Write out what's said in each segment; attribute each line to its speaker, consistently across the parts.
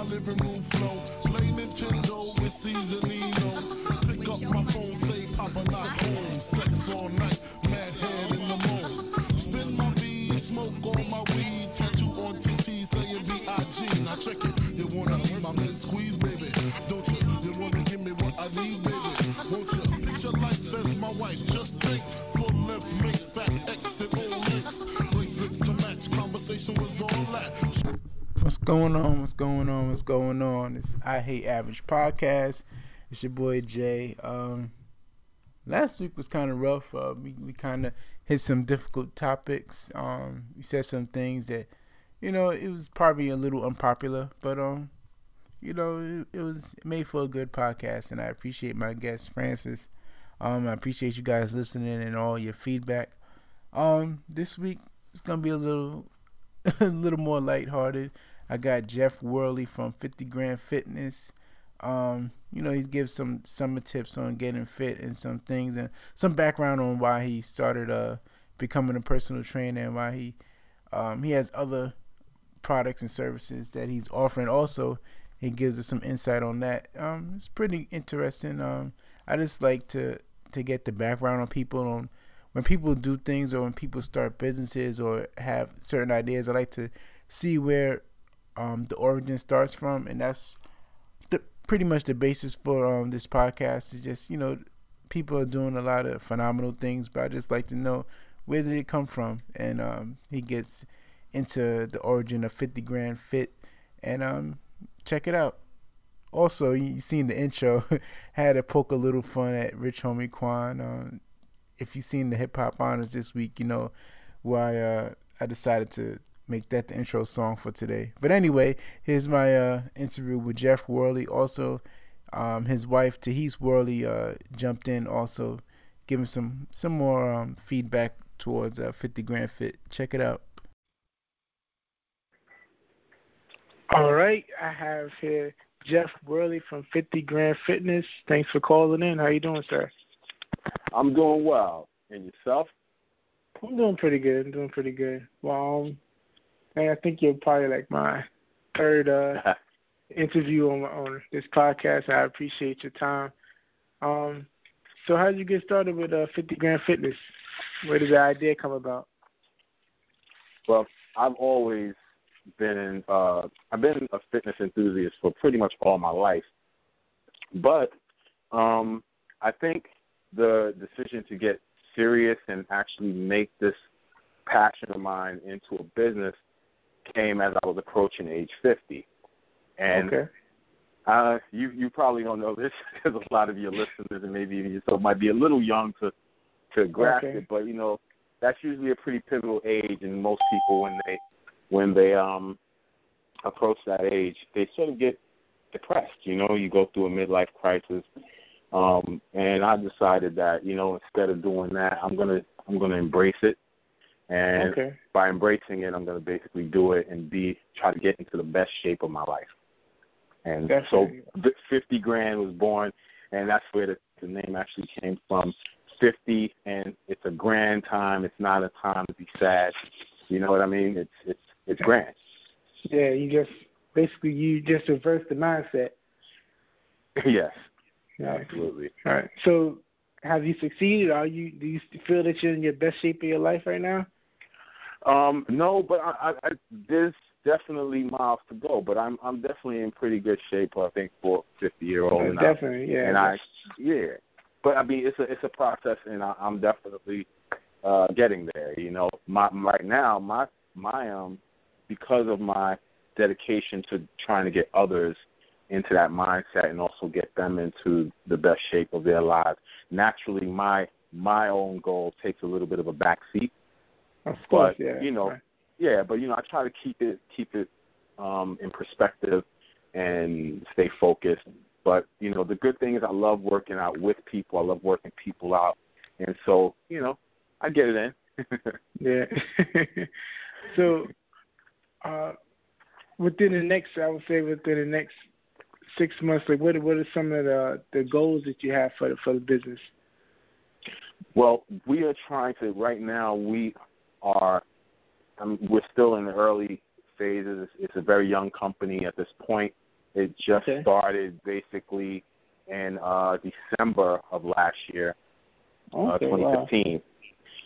Speaker 1: my living room flow. Play Nintendo with Seasonino. Pick up my phone, say Papa not home. Sex all night, mad head in the moon. Spin my V, smoke all my weed. Tattoo on TT saying B.I.G. Now check it, you wanna be my mid squeeze, baby. Don't you? You wanna give me what I need, baby. Won't you? Picture life as my wife. Just think, full length, make fat
Speaker 2: going on? What's going on? What's going on? It's I Hate Average podcast. It's your boy Jay. Um, last week was kind of rough. Uh, we we kind of hit some difficult topics. Um, we said some things that, you know, it was probably a little unpopular, but um, you know, it, it was made for a good podcast, and I appreciate my guest Francis. Um, I appreciate you guys listening and all your feedback. Um, this week it's gonna be a little, a little more lighthearted. I got Jeff Worley from 50 Grand Fitness. Um, you know, he gives some summer tips on getting fit and some things and some background on why he started uh becoming a personal trainer and why he um he has other products and services that he's offering. Also, he gives us some insight on that. Um, it's pretty interesting. Um, I just like to to get the background on people on when people do things or when people start businesses or have certain ideas. I like to see where um, the origin starts from, and that's the, pretty much the basis for um, this podcast. Is just you know people are doing a lot of phenomenal things, but I just like to know where did it come from, and um, he gets into the origin of 50 Grand Fit, and um, check it out. Also, you seen the intro, had to poke a little fun at Rich Homie Quan. Um, if you seen the hip hop honors this week, you know why uh, I decided to make that the intro song for today. But anyway, here's my uh, interview with Jeff Worley. Also, um, his wife Tahis Worley uh, jumped in, also giving some some more um, feedback towards uh, 50 Grand Fit. Check it out. All right, I have here Jeff Worley from 50 Grand Fitness. Thanks for calling in. How you doing, sir?
Speaker 3: I'm doing well. And yourself?
Speaker 2: I'm doing pretty good. I'm doing pretty good. Well, um, I think you're probably like my third uh, interview on on this podcast. I appreciate your time. Um, so how did you get started with uh, 50 Grand Fitness? Where did the idea come about?
Speaker 3: Well, I've always been uh, I've been a fitness enthusiast for pretty much all my life, but um, I think the decision to get serious and actually make this passion of mine into a business came as I was approaching age 50. And
Speaker 2: okay.
Speaker 3: uh, you you probably don't know this because a lot of your listeners and maybe even yourself might be a little young to to grasp
Speaker 2: okay.
Speaker 3: it, but you know that's usually a pretty pivotal age, and most people when they when they um approach that age, they sort of get depressed. You know, you go through a midlife crisis, um, and I decided that you know instead of doing that, I'm gonna I'm gonna embrace it and
Speaker 2: okay.
Speaker 3: by embracing it, I'm going to basically do it and be try to get into the best shape of my life. And
Speaker 2: Definitely.
Speaker 3: so, 50 grand was born, and that's where the, the name actually came from. 50, and it's a grand time. It's not a time to be sad. You know what I mean? It's it's it's grand.
Speaker 2: Yeah, you just basically you just reverse the mindset.
Speaker 3: yes.
Speaker 2: Yeah.
Speaker 3: Absolutely.
Speaker 2: All right. So, have you succeeded? Are you do you feel that you're in your best shape of your life right now?
Speaker 3: Um, no, but I, I, I there's definitely miles to go, but I'm I'm definitely in pretty good shape. I think for 50 year old.
Speaker 2: Uh, definitely, yeah.
Speaker 3: And I, yeah, but I mean it's a it's a process, and I, I'm definitely uh getting there. You know, my right now my my um because of my dedication to trying to get others into that mindset and also get them into the best shape of their lives. Naturally, my my own goal takes a little bit of a back seat
Speaker 2: of course,
Speaker 3: but,
Speaker 2: yeah.
Speaker 3: You know,
Speaker 2: right.
Speaker 3: yeah, but you know, I try to keep it keep it um in perspective and stay focused. But, you know, the good thing is I love working out with people. I love working people out. And so, you know, I get it in.
Speaker 2: yeah. so uh within the next I would say within the next six months, like what what are some of the the goals that you have for the for the business?
Speaker 3: Well, we are trying to right now we are um, we're still in the early phases. It's, it's a very young company at this point. It just
Speaker 2: Okay.
Speaker 3: started basically in uh, December of last year, uh,
Speaker 2: Okay, wow.
Speaker 3: 2015.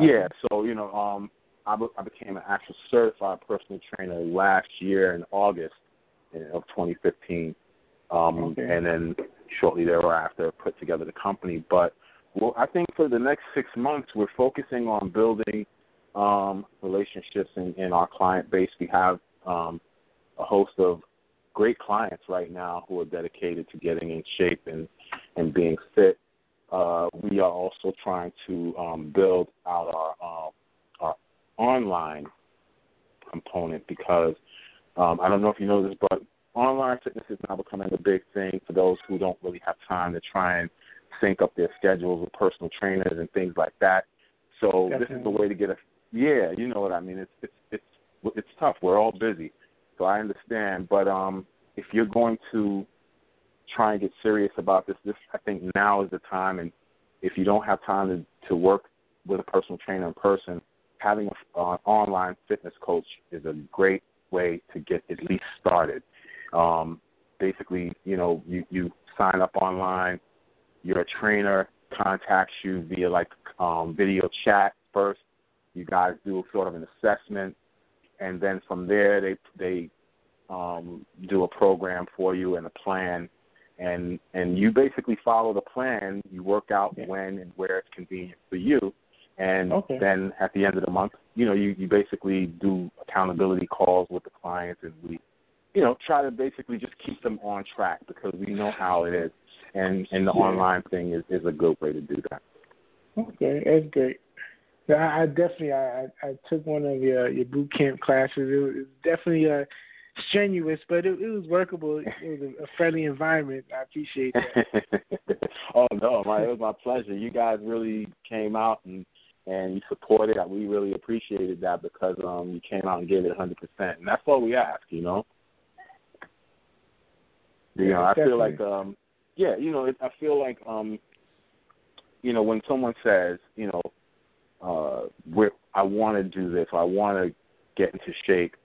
Speaker 3: Yeah, so you know, um, I, be- I became an actual certified personal trainer last year in August of 2015, um,
Speaker 2: Okay.
Speaker 3: and then shortly thereafter put together the company. But well, I think for the next six months, we're focusing on building um, relationships in, in our client base. We have um, a host of great clients right now who are dedicated to getting in shape and and being fit. Uh, we are also trying to um, build out our uh, our online component because um, I don't know if you know this, but online fitness is now becoming a big thing for those who don't really have time to try and sync up their schedules with personal trainers and things like that. So this is the way to get a yeah, you know what I mean. It's it's it's it's tough. We're all busy, so I understand. But um, if you're going to try and get serious about this, this I think now is the time. And if you don't have time to to work with a personal trainer in person, having an uh, online fitness coach is a great way to get at least started. Um, basically, you know, you you sign up online. Your trainer contacts you via like um, video chat first. You guys do sort of an assessment, and then from there they they um, do a program for you and a plan, and and you basically follow the plan. You work out
Speaker 2: Yeah.
Speaker 3: when and where it's convenient for you, and
Speaker 2: Okay.
Speaker 3: then at the end of the month, you know, you you basically do accountability calls with the clients, and we, you know, try to basically just keep them on track because we know how it is, and and the
Speaker 2: Yeah.
Speaker 3: online thing is is a good way to do that.
Speaker 2: Okay, that's great. Yeah, I, I definitely I, I took one of your your boot camp classes. It was, it was definitely uh, strenuous, but it, it was workable. It was a, a friendly environment. I appreciate that.
Speaker 3: oh no, my it was my pleasure. You guys really came out and and you supported. We really appreciated that because um you came out and gave it 100%, and that's all we ask, you know. You
Speaker 2: Yeah,
Speaker 3: know, I feel like um yeah, you know, it, I feel like um you know when someone says, you know, uh we're I want to do this, I want to get into shape.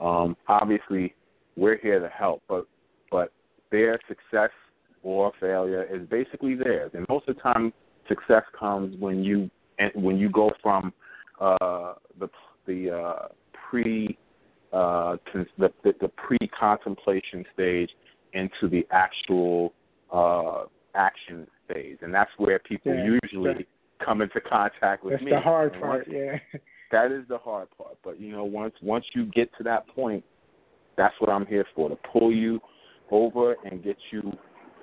Speaker 3: Um obviously we're here to help, but but their success or failure is basically theirs. And most of the time, success comes when you and when you go from uh, the the uh, pre uh, the, the, the pre contemplation stage into the actual uh, action phase, and that's where people
Speaker 2: Yeah,
Speaker 3: usually come into contact with
Speaker 2: That's
Speaker 3: me.
Speaker 2: That's the hard
Speaker 3: And
Speaker 2: part.
Speaker 3: once-
Speaker 2: Yeah.
Speaker 3: that is the hard part. But you know, once once you get to that point, that's what I'm here for to pull you over and get you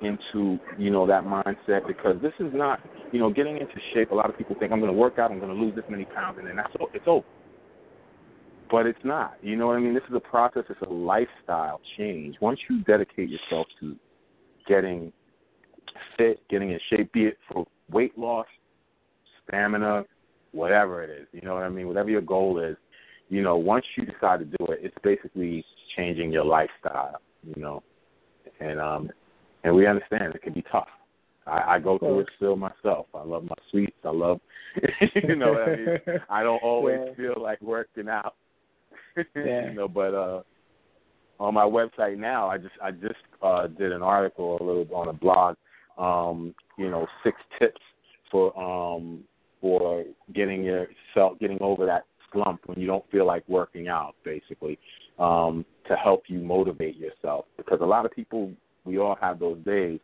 Speaker 3: into you know that mindset because this is not you know getting into shape. A lot of people think I'm going to work out, I'm going to lose this many pounds, and then that's it's over. But it's not. You know what I mean? This is a process. It's a lifestyle change. Once you dedicate yourself to getting fit, getting in shape, be it for weight loss, stamina, whatever it is. You know what I mean? Whatever your goal is, you know, once you decide to do it, it's basically changing your lifestyle. You know, and um, and we understand it can be tough. I, I go through it still myself. I love my sweets. I love, you know, what I mean, I don't always
Speaker 2: Yeah.
Speaker 3: feel like working out.
Speaker 2: Yeah.
Speaker 3: you know, but uh, on my website now, I just I just uh, did an article a little on a blog. Um, you know, six tips for um getting yourself getting over that slump when you don't feel like working out, basically, um, to help you motivate yourself. Because a lot of people, we all have those days,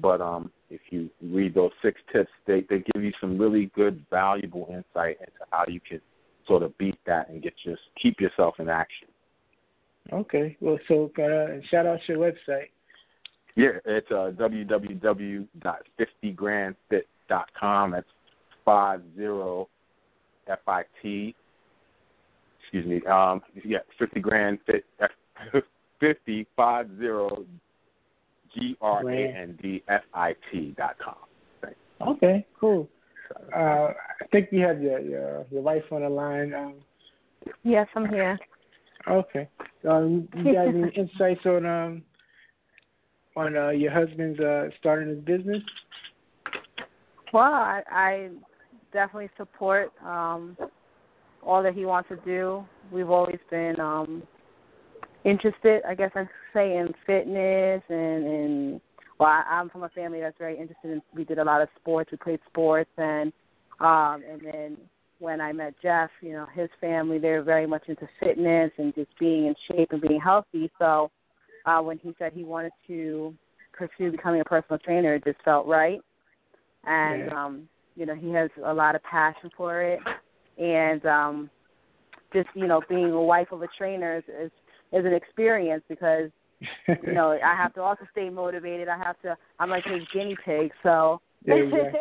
Speaker 3: but um, if you read those six tips, they they give you some really good, valuable insight into how you can sort of beat that and get just keep yourself in action.
Speaker 2: Okay. Well, so uh, shout out your website.
Speaker 3: Yeah, it's uh, www.50grandfit.com. That's five zero F I T. Excuse me. Um, yeah, fifty grand fit. Fifty five zero G R A N D F I T dot com.
Speaker 2: Okay. Cool. Uh, I think you have your your, your wife on the line. Um,
Speaker 4: Yes, I'm here.
Speaker 2: okay. Um, you got any insights on um on uh, your husband's uh, starting his business?
Speaker 4: Well, I, I definitely support um, all that he wants to do. We've always been um, interested, I guess I'd say, in fitness and and well, I, I'm from a family that's very interested in. We did a lot of sports. We played sports, and um, and then when I met Jeff, you know, his family they're very much into fitness and just being in shape and being healthy. So uh, when he said he wanted to pursue becoming a personal trainer, it just felt right. And
Speaker 5: Yeah.
Speaker 4: um, you know, he has a lot of passion for it, and um, just you know, being a wife of a trainer is is, is an experience because you know, I have to also stay motivated. I have to. I'm like his guinea pig, so.
Speaker 5: There you go.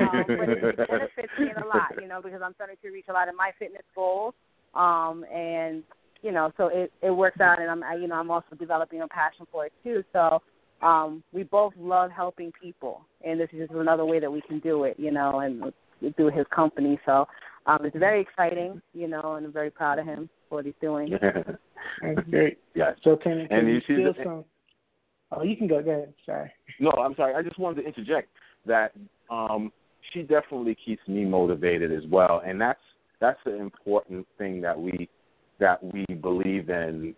Speaker 4: um, but it, it benefits me a lot, you know, because I'm starting to reach a lot of my fitness goals, um, and you know, so it it works out, and I'm, I, you know, I'm also developing a passion for it too. So, um, we both love helping people, and this is just another way that we can do it, you know, and through his company. So, um, it's very exciting, you know, and I'm very proud of him for what he's doing.
Speaker 5: That's great.
Speaker 3: yes.
Speaker 5: So can, can
Speaker 3: And
Speaker 5: you
Speaker 3: you see
Speaker 5: feel
Speaker 3: the-
Speaker 5: some? Oh, you can go. Go ahead. Sorry.
Speaker 3: No, I'm sorry. I just wanted to interject that um, she definitely keeps me motivated as well, and that's that's an important thing that we that we believe in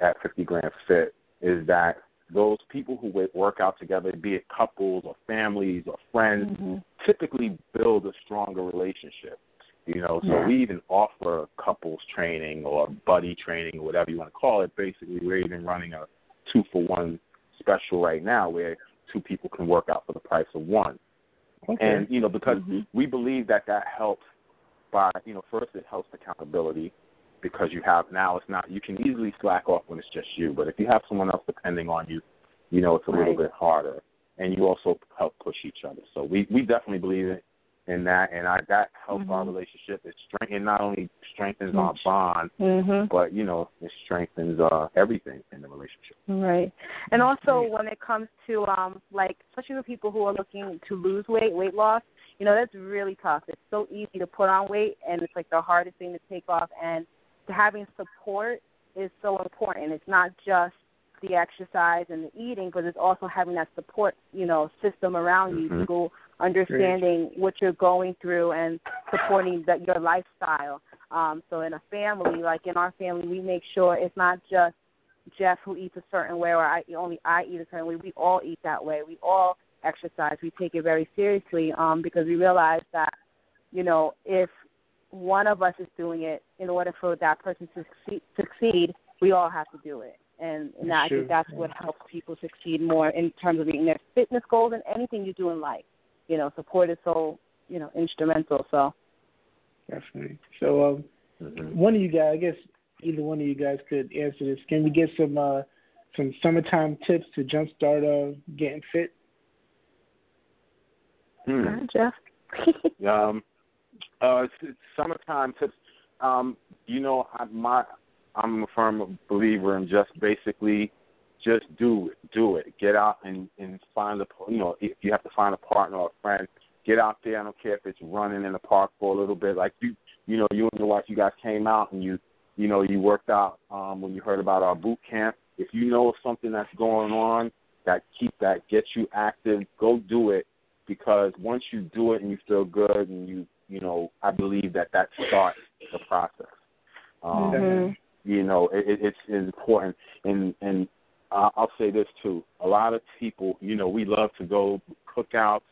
Speaker 3: at 50 Grand Fit is that those people who work out together, be it couples or families or friends,
Speaker 4: Mhm.
Speaker 3: typically build a stronger relationship. You know, so
Speaker 4: Yeah.
Speaker 3: we even offer couples training or buddy training or whatever you want to call it. Basically, we're even running a two for one special right now where two people can work out for the price of one.
Speaker 5: Okay.
Speaker 3: And you know, because
Speaker 4: Mhm.
Speaker 3: we believe that that helps by you know, first it helps accountability because you have now it's not you can easily slack off when it's just you, but if you have someone else depending on you, you know it's a little bit harder, and you also help push each other. So we we definitely believe in in that, and I that helps our
Speaker 4: Mhm.
Speaker 3: relationship. It strengthens not only strengthens our bond,
Speaker 4: Mhm.
Speaker 3: but you know it strengthens uh everything in the relationship.
Speaker 4: Right. And also when it comes to um like especially with people who are looking to lose weight, weight loss, you know, that's really tough. It's so easy to put on weight and it's like the hardest thing to take off and having support is so important. It's not just the exercise and the eating, but it's also having that support, you know, system around you,
Speaker 3: Mhm.
Speaker 4: people understanding what you're going through and supporting that your lifestyle. Um, so in a family, like in our family, we make sure it's not just Jeff who eats a certain way or I only I eat a certain way. We all eat that way. We all exercise. We take it very seriously um, because we realize that, you know, if one of us is doing it, in order for that person to succeed, succeed we all have to do it. And, and I
Speaker 5: Sure.
Speaker 4: think that's what helps people succeed more in terms of meeting their fitness goals and anything you do in life. You know, support is so, you know, instrumental. So,
Speaker 5: Definitely. So um,
Speaker 3: Mhm.
Speaker 5: one of you guys, I guess either one of you guys could answer this. Can we get some uh, some summertime tips to jumpstart uh, getting fit?
Speaker 3: Hmm.
Speaker 4: Jeff.
Speaker 3: Um, uh, it's, summertime tips. Um, you know, I, my I'm a firm believer in just basically just do it, do it. Get out and and find a you know if you have to find a partner or a friend, get out there. I don't care if it's running in the park for a little bit. Like you, you know, you and your wife, you guys came out and you, you know, you worked out um, when you heard about our boot camp. If you know something that's going on that keep that gets you active, go do it because once you do it and you feel good and you you know I believe that that starts the process. Um,
Speaker 4: Mhm.
Speaker 3: You know it, it, it's important and and I'll say this too. A lot of people, you know, we love to go cookouts.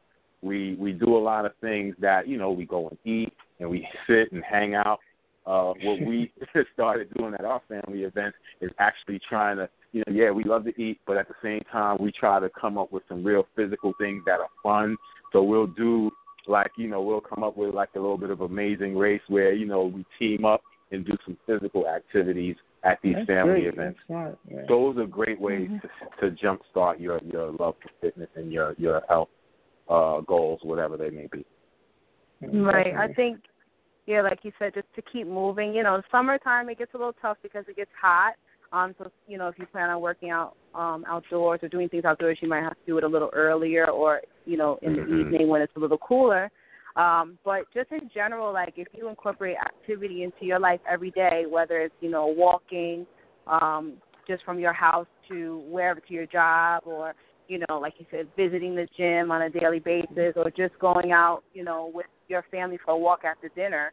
Speaker 3: We we do a lot of things that you know we go and eat and we sit and hang out. Uh, what we started doing at our family events is actually trying to, you know, yeah, we love to eat, but at the same time, we try to come up with some real physical things that are fun. So we'll do like, you know, we'll come up with like a little bit of amazing race where, you know, we team up and do some physical activities at these
Speaker 5: That's
Speaker 3: family
Speaker 5: great.
Speaker 3: events.
Speaker 5: Smart. Yeah.
Speaker 3: Those are great ways to, to jumpstart your your love for fitness and your your health uh, goals, whatever they may be.
Speaker 4: Right. I think, yeah, like you said, just to keep moving. You know, summertime it gets a little tough because it gets hot. Um, so you know, if you plan on working out um outdoors or doing things outdoors, you might have to do it a little earlier, or you know, in the
Speaker 3: Mhm.
Speaker 4: evening when it's a little cooler. Um, but just in general, like if you incorporate activity into your life every day, whether it's you know walking, um, just from your house to wherever to your job, or you know, like you said, visiting the gym on a daily basis, or just going out, you know, with your family for a walk after dinner,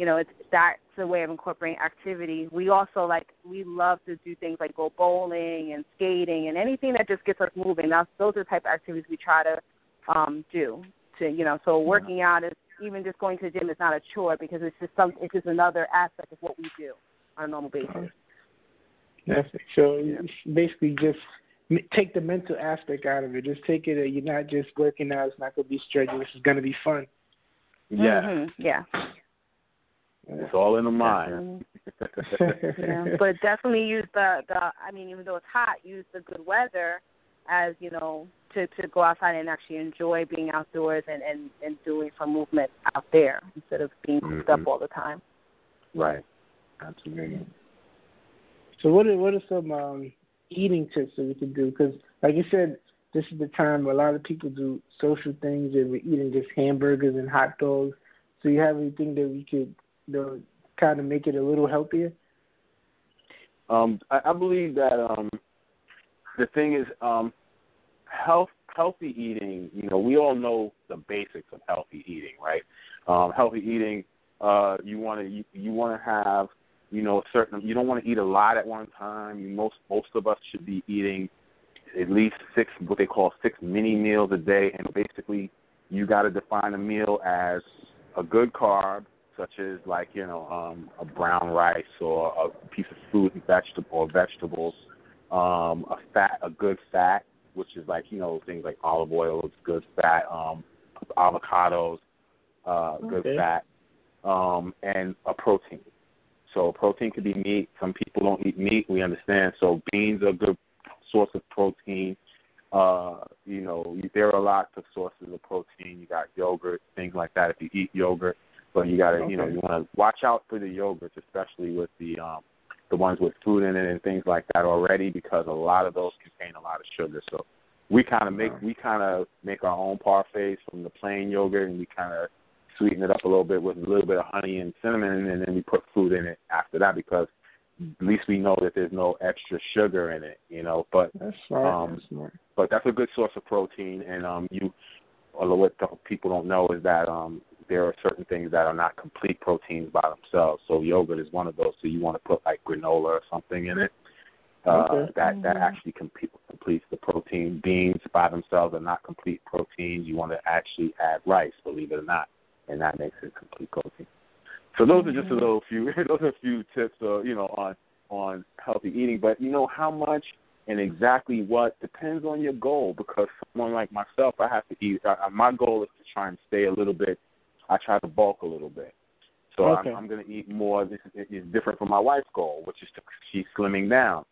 Speaker 4: you know, it's that's a way of incorporating activity. We also like we love to do things like go bowling and skating and anything that just gets us moving. That's those are the type of activities we try to um do. To you know, so working out is even just going to the gym is not a chore because it's just some it's just another aspect of what we do on a normal basis.
Speaker 5: That's it. So it's basically just m- take the mental aspect out of it. Just take it that you're not just working out. It's not going to be strenuous. It's going to be fun.
Speaker 3: Yeah,
Speaker 4: Mhm, Yeah.
Speaker 3: It's all in the mind.
Speaker 4: yeah. But definitely use the the I mean, even though it's hot, use the good weather as, you know, to, to go outside and actually enjoy being outdoors and, and, and doing some movement out there instead of being cooped
Speaker 3: Mhm.
Speaker 4: up all the time.
Speaker 3: right.
Speaker 5: Absolutely. So what are what are some um, eating tips that we can do? Because like you said, this is the time a lot of people do social things and we're eating just hamburgers and hot dogs. So you have anything that we could, know, kind of make it a little healthier?
Speaker 3: Um, I, I believe that um, the thing is um, health, healthy eating. You know, we all know the basics of healthy eating, right? Um, healthy eating. Uh, you want to you, you want to have you know a certain. You don't want to eat a lot at one time. You, most most of us should be eating at least six what they call six mini meals a day, and basically you got to define a meal as a good carb, such as like you know um, a brown rice or a piece of fruit and vegetable or vegetables, um, a fat, a good fat, which is like you know things like olive oil is good fat, um, avocados, uh, good
Speaker 5: Okay.
Speaker 3: fat, um, and a protein. So protein could be meat. Some people don't eat meat. We understand. So beans are a good source of protein. Uh, you know, there are lots of sources of protein. You got yogurt, things like that. If you eat yogurt, but you got to, you know, you want to watch out for the yogurts, especially with the um, the ones with food in it and things like that already, because a lot of those contain a lot of sugar. So we kind of make we kind of make our own parfaits from the plain yogurt, and we kind of sweeten it up a little bit with a little bit of honey and cinnamon, and then we put fruit in it after that because at least we know that there's no extra sugar in it, you know. But
Speaker 5: That's smart.
Speaker 3: Um,
Speaker 5: That's smart.
Speaker 3: but that's a good source of protein. And um, you, although what people don't know is that um, there are certain things that are not complete proteins by themselves. So yogurt is one of those. So you want to put like granola or something in it. Uh,
Speaker 5: Okay.
Speaker 3: That that
Speaker 4: Mhm.
Speaker 3: actually complete, completes the protein. Beans by themselves are not complete proteins. You want to actually add rice, believe it or not, and that makes it complete protein. So those are just a little few. Those are a few tips, uh, you know, on on healthy eating. But you know how much and exactly what depends on your goal. Because someone like myself, I have to eat. Uh, my goal is to try and stay a little bit. I try to bulk a little bit. So
Speaker 5: Okay.
Speaker 3: I'm, I'm going to eat more. This is, different from my wife's goal, which is to she's slimming down.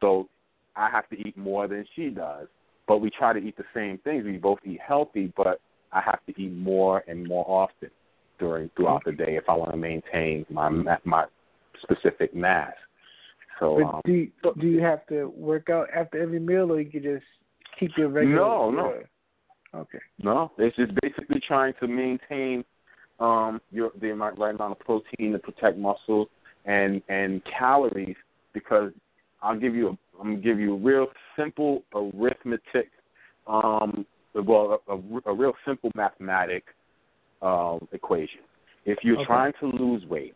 Speaker 3: So I have to eat more than she does. But we try to eat the same things. We both eat healthy, but I have to eat more and more often during throughout the day if I want to maintain my ma- my specific mass. So um,
Speaker 5: do you, do you have to work out after every meal, or you can just keep your regular?
Speaker 3: No, no.
Speaker 5: Okay.
Speaker 3: No, it's just basically trying to maintain um, your the amount, right amount of protein to protect muscles and and calories. Because I'll give you a, I'm gonna give you a real simple arithmetic, um, well, a, a, a real simple mathematic um, equation. If you're
Speaker 5: Okay.
Speaker 3: trying to lose weight,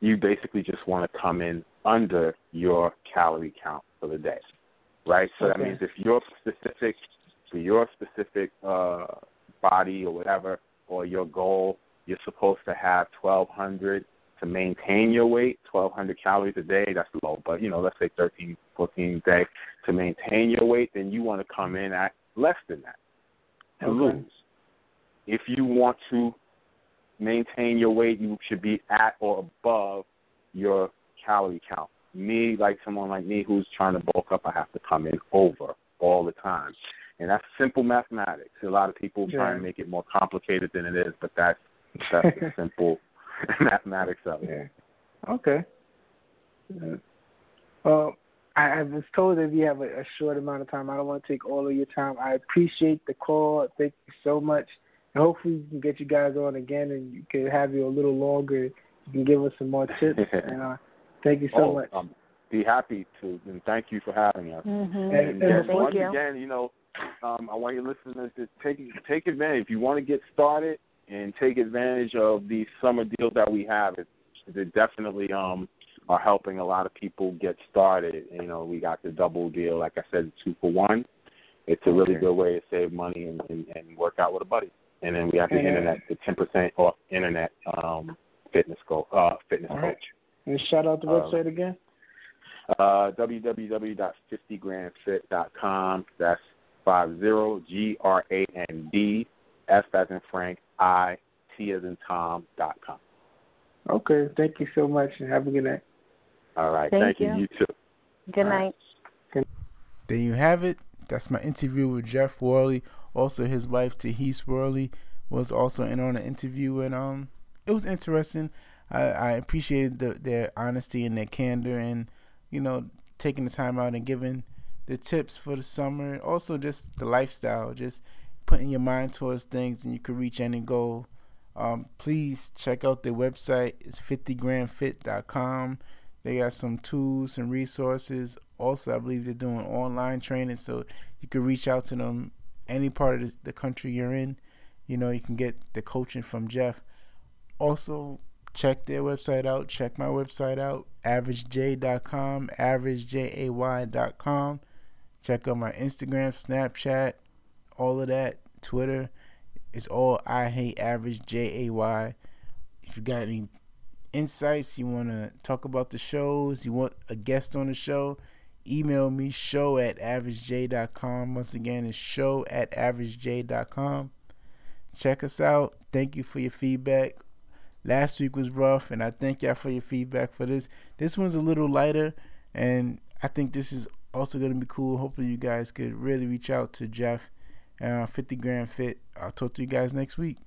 Speaker 3: you basically just want to come in under your calorie count for the day, right? So that means if your specific for your specific uh, body or whatever, or your goal, you're supposed to have 1,200 to maintain your weight, 1,200 calories a day. That's low, but you know, let's say 13, 14 a day to maintain your weight. Then you want to come in at less than that to
Speaker 5: Okay.
Speaker 3: lose. If you want to maintain your weight, you should be at or above your calorie count. Me, like someone like me who's trying to bulk up, I have to come in over all the time. And that's simple mathematics. A lot of people try and make it more complicated than it is, but that's that's the simple mathematics of it.
Speaker 5: Yeah. Okay. Uh, well, I, I was told that we have a, a short amount of time. I don't want to take all of your time. I appreciate the call. Thank you so much. And hopefully we can get you guys on again and you can have you a little longer. You can give us some more tips. and uh, thank you so
Speaker 3: oh,
Speaker 5: much.
Speaker 3: Um, be happy to, and thank you for having us.
Speaker 4: Mm-hmm.
Speaker 5: And-
Speaker 3: And,
Speaker 5: and
Speaker 3: yes, once
Speaker 4: you.
Speaker 3: again, you know, um, I want your listeners to take take advantage. If you want to get started, and take advantage of these summer deals that we have. It, they definitely um, are helping a lot of people get started. You know, we got the double deal, like I said, two for one. It's a really good way to save money and, and, and work out with a buddy. And then we have the
Speaker 5: Yeah.
Speaker 3: internet, the ten percent off internet um, fitness co- uh, fitness
Speaker 5: All right.
Speaker 3: coach.
Speaker 5: And shout out the
Speaker 3: Um,
Speaker 5: website again.
Speaker 3: Uh, www.50grandfit.com. That's five zero G R A N D F as in Frank I T as in Tom dot com.
Speaker 5: Okay, thank you so much, and have a good night.
Speaker 3: All right,
Speaker 4: Thank
Speaker 3: thank, you.
Speaker 4: you.
Speaker 3: You too.
Speaker 4: Good
Speaker 3: All right.
Speaker 4: night.
Speaker 2: There you have it. That's my interview with Jeff Worley. Also, his wife Tahise Worley was also in on the interview, and um, it was interesting. I, I appreciated the, their honesty and their candor, and you know, taking the time out and giving the tips for the summer. Also, just the lifestyle, just putting your mind towards things, and you can reach any goal. Um, please check out their website. It's 50grandfit.com. They got some tools and resources. Also, I believe they're doing online training, so you can reach out to them any part of the- the country you're in. You know, you can get the coaching from Jeff. Also, check their website out. Check my website out, averagej.com, averagejay.com. Check out my Instagram, Snapchat, all of that, Twitter. It's all I hate average J A Y. If you got any insights, you want to talk about the shows, you want a guest on the show, email me show at averagej.com. Once again, it's show at averagej.com. Check us out. Thank you for your feedback. Last week was rough, and I thank y'all for your feedback for this. This one's a little lighter, and I think this is also going to be cool. Hopefully, you guys could really reach out to Jeff, uh, 50 Grand Fit. I'll talk to you guys next week.